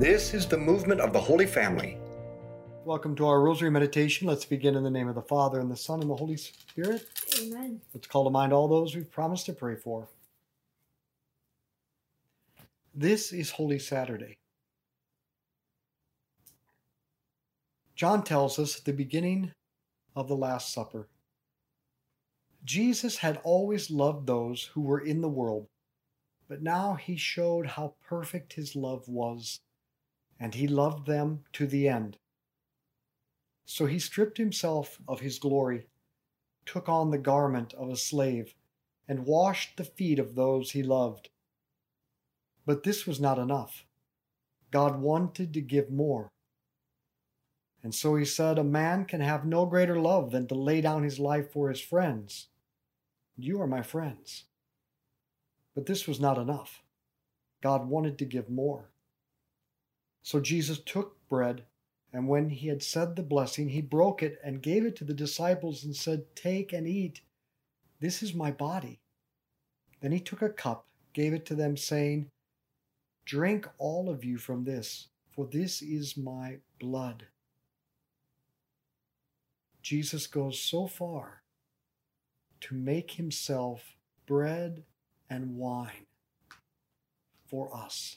This is the movement of the Holy Family. Welcome to our Rosary Meditation. Let's begin in the name of the Father, and the Son, and the Holy Spirit. Amen. Let's call to mind all those we've promised to pray for. This is Holy Saturday. John tells us at the beginning of the Last Supper Jesus had always loved those who were in the world, but now he showed how perfect his love was, and he loved them to the end. So he stripped himself of his glory, took on the garment of a slave, and washed the feet of those he loved. But this was not enough. God wanted to give more. And so he said, A man can have no greater love than to lay down his life for his friends. You are my friends. But this was not enough. God wanted to give more. So Jesus took bread, and when he had said the blessing, he broke it and gave it to the disciples and said, Take and eat. This is my body. Then he took a cup, gave it to them, saying, Drink all of you from this, for this is my blood. Jesus goes so far to make himself bread and wine for us.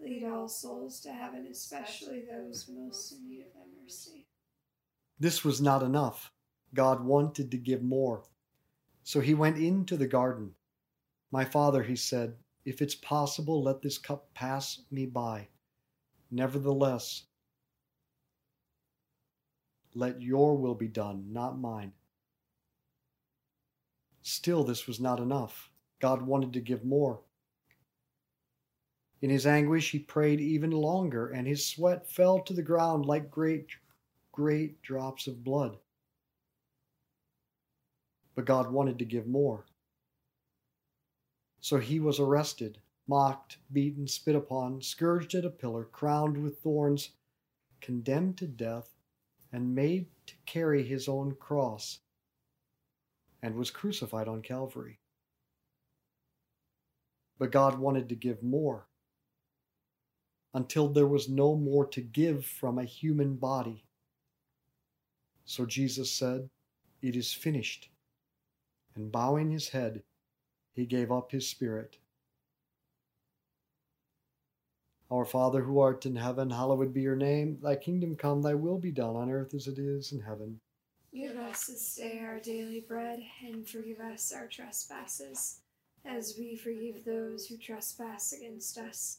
Lead all souls to heaven, especially those most in need of thy mercy. this was not enough. God wanted to give more. So he went into the garden. My Father, he said, if it's possible, let this cup pass me by. Nevertheless, let your will be done, not mine. Still, this was not enough. God wanted to give more. In his anguish, he prayed even longer, and his sweat fell to the ground like great, great drops of blood. But God wanted to give more. So he was arrested, mocked, beaten, spit upon, scourged at a pillar, crowned with thorns, condemned to death, and made to carry his own cross, and was crucified on Calvary. But God wanted to give more until there was no more to give from a human body. So Jesus said, It is finished. And bowing his head, he gave up his spirit. Our Father who art in heaven, hallowed be your name. Thy kingdom come, thy will be done on earth as it is in heaven. Give us this day our daily bread, and forgive us our trespasses, as we forgive those who trespass against us.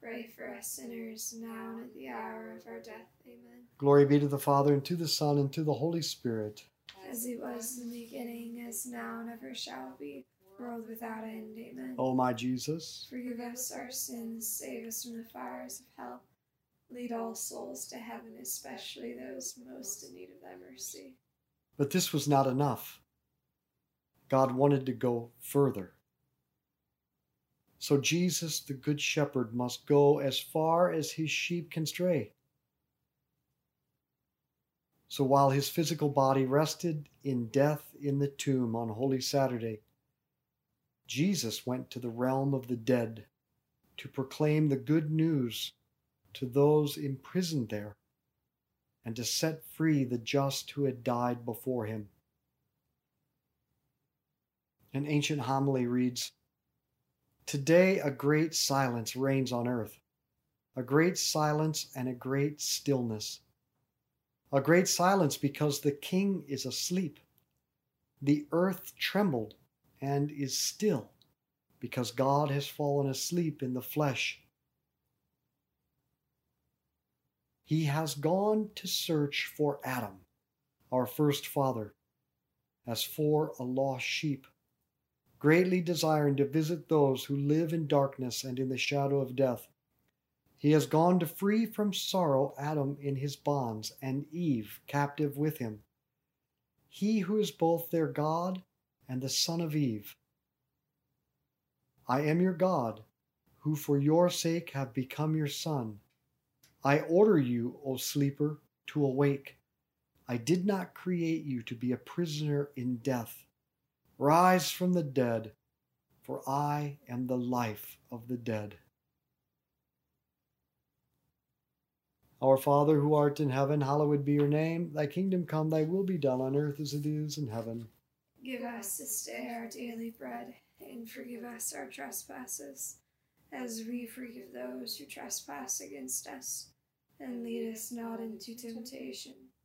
pray for us sinners, now and at the hour of our death. Amen. Glory be to the Father, and to the Son, and to the Holy Spirit. As it was in the beginning, as now and ever shall be, world without end. Amen. O my Jesus, Forgive us our sins, save us from the fires of hell. Lead all souls to heaven, especially those most in need of thy mercy. But this was not enough. God wanted to go further. So Jesus, the Good Shepherd, must go as far as his sheep can stray. So while his physical body rested in death in the tomb on Holy Saturday, Jesus went to the realm of the dead to proclaim the good news to those imprisoned there and to set free the just who had died before him. An ancient homily reads Today a great silence reigns on earth, a great silence and a great stillness. A great silence because the king is asleep. The earth trembled and is still because God has fallen asleep in the flesh. He has gone to search for Adam, our first father, as for a lost sheep, greatly desiring to visit those who live in darkness and in the shadow of death. He has gone to free from sorrow Adam in his bonds and Eve captive with him. He who is both their God and the son of Eve. I am your God, who for your sake have become your son. I order you, O sleeper, to awake. I did not create you to be a prisoner in death. Rise from the dead, for I am the life of the dead. Our Father who art in heaven, hallowed be your name. Thy kingdom come, thy will be done on earth as it is in heaven. Give us this day our daily bread, and forgive us our trespasses, as we forgive those who trespass against us. And lead us not into temptation,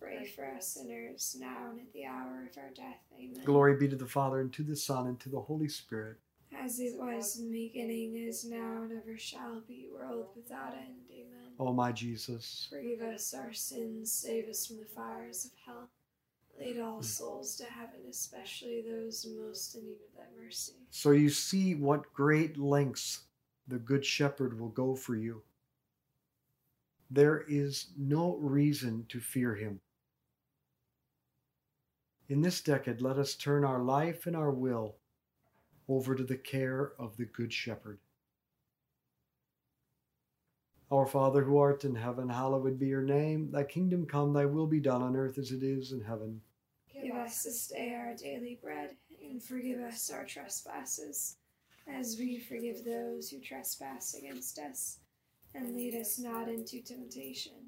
pray for us sinners now and at the hour of our death. Amen. Glory be to the Father, and to the Son, and to the Holy Spirit. As it was in the beginning, is now, and ever shall be, world without end. Amen. O my Jesus. Forgive us our sins, save us from the fires of hell. Lead all mm. souls to heaven, especially those most in need of thy mercy. So you see what great lengths the Good Shepherd will go for you. There is no reason to fear him. In this decade, let us turn our life and our will over to the care of the Good Shepherd. Our Father who art in heaven, hallowed be your name. Thy kingdom come, thy will be done on earth as it is in heaven. Give us this day our daily bread, and forgive us our trespasses, as we forgive those who trespass against us. And lead us not into temptation,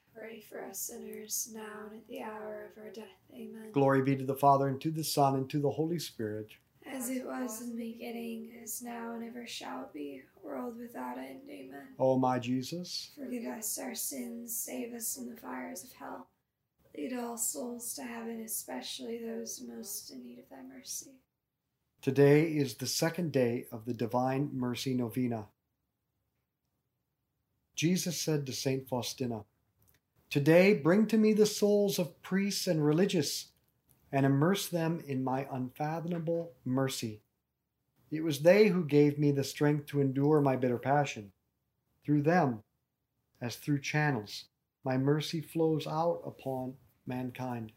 pray for us sinners, now and at the hour of our death. Amen. Glory be to the Father, and to the Son, and to the Holy Spirit. As it was in the beginning, is now, and ever shall be, world without end. Amen. O my Jesus, Forgive us our sins, save us from the fires of hell. Lead all souls to heaven, especially those most in need of thy mercy. today is the second day of the Divine Mercy Novena. Jesus said to Saint Faustina, Today bring to me the souls of priests and religious and immerse them in my unfathomable mercy. It was they who gave me the strength to endure my bitter passion. Through them, as through channels, my mercy flows out upon mankind.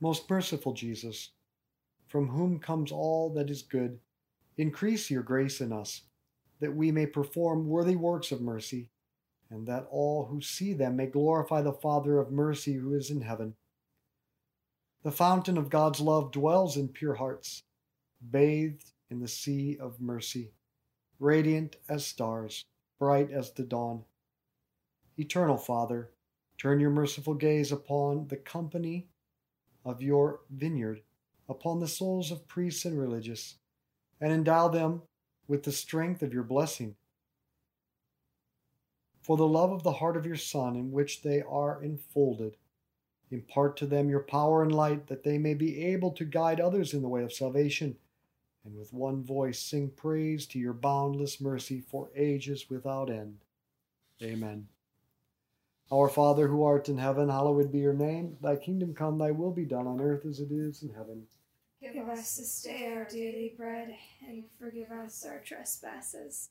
Most merciful Jesus, from whom comes all that is good, increase your grace in us, that we may perform worthy works of mercy, and that all who see them may glorify the Father of mercy who is in heaven. The fountain of God's love dwells in pure hearts, bathed in the sea of mercy, radiant as stars, bright as the dawn. Eternal Father, turn your merciful gaze upon the company of your vineyard, upon the souls of priests and religious, and endow them with the strength of your blessing. For the love of the heart of your Son, in which they are enfolded, impart to them your power and light, that they may be able to guide others in the way of salvation, and with one voice sing praise to your boundless mercy for ages without end. Amen. Our Father who art in heaven, hallowed be your name. Thy kingdom come, thy will be done on earth as it is in heaven. Give us this day our daily bread, and forgive us our trespasses,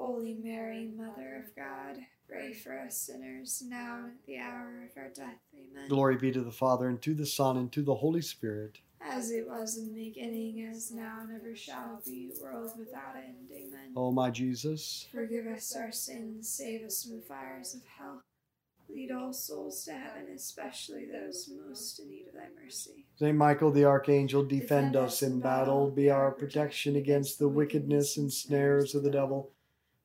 Holy Mary, Mother of God, pray for us sinners, now and at the hour of our death. Amen. Glory be to the Father, and to the Son, and to the Holy Spirit. as it was in the beginning, as now, and ever shall be, world without end. Amen. O my Jesus, Forgive us our sins, save us from the fires of hell. Lead all souls to heaven, especially those most in need of thy mercy. Saint Michael the Archangel, defend us in battle, be our protection against the wickedness and snares of the devil.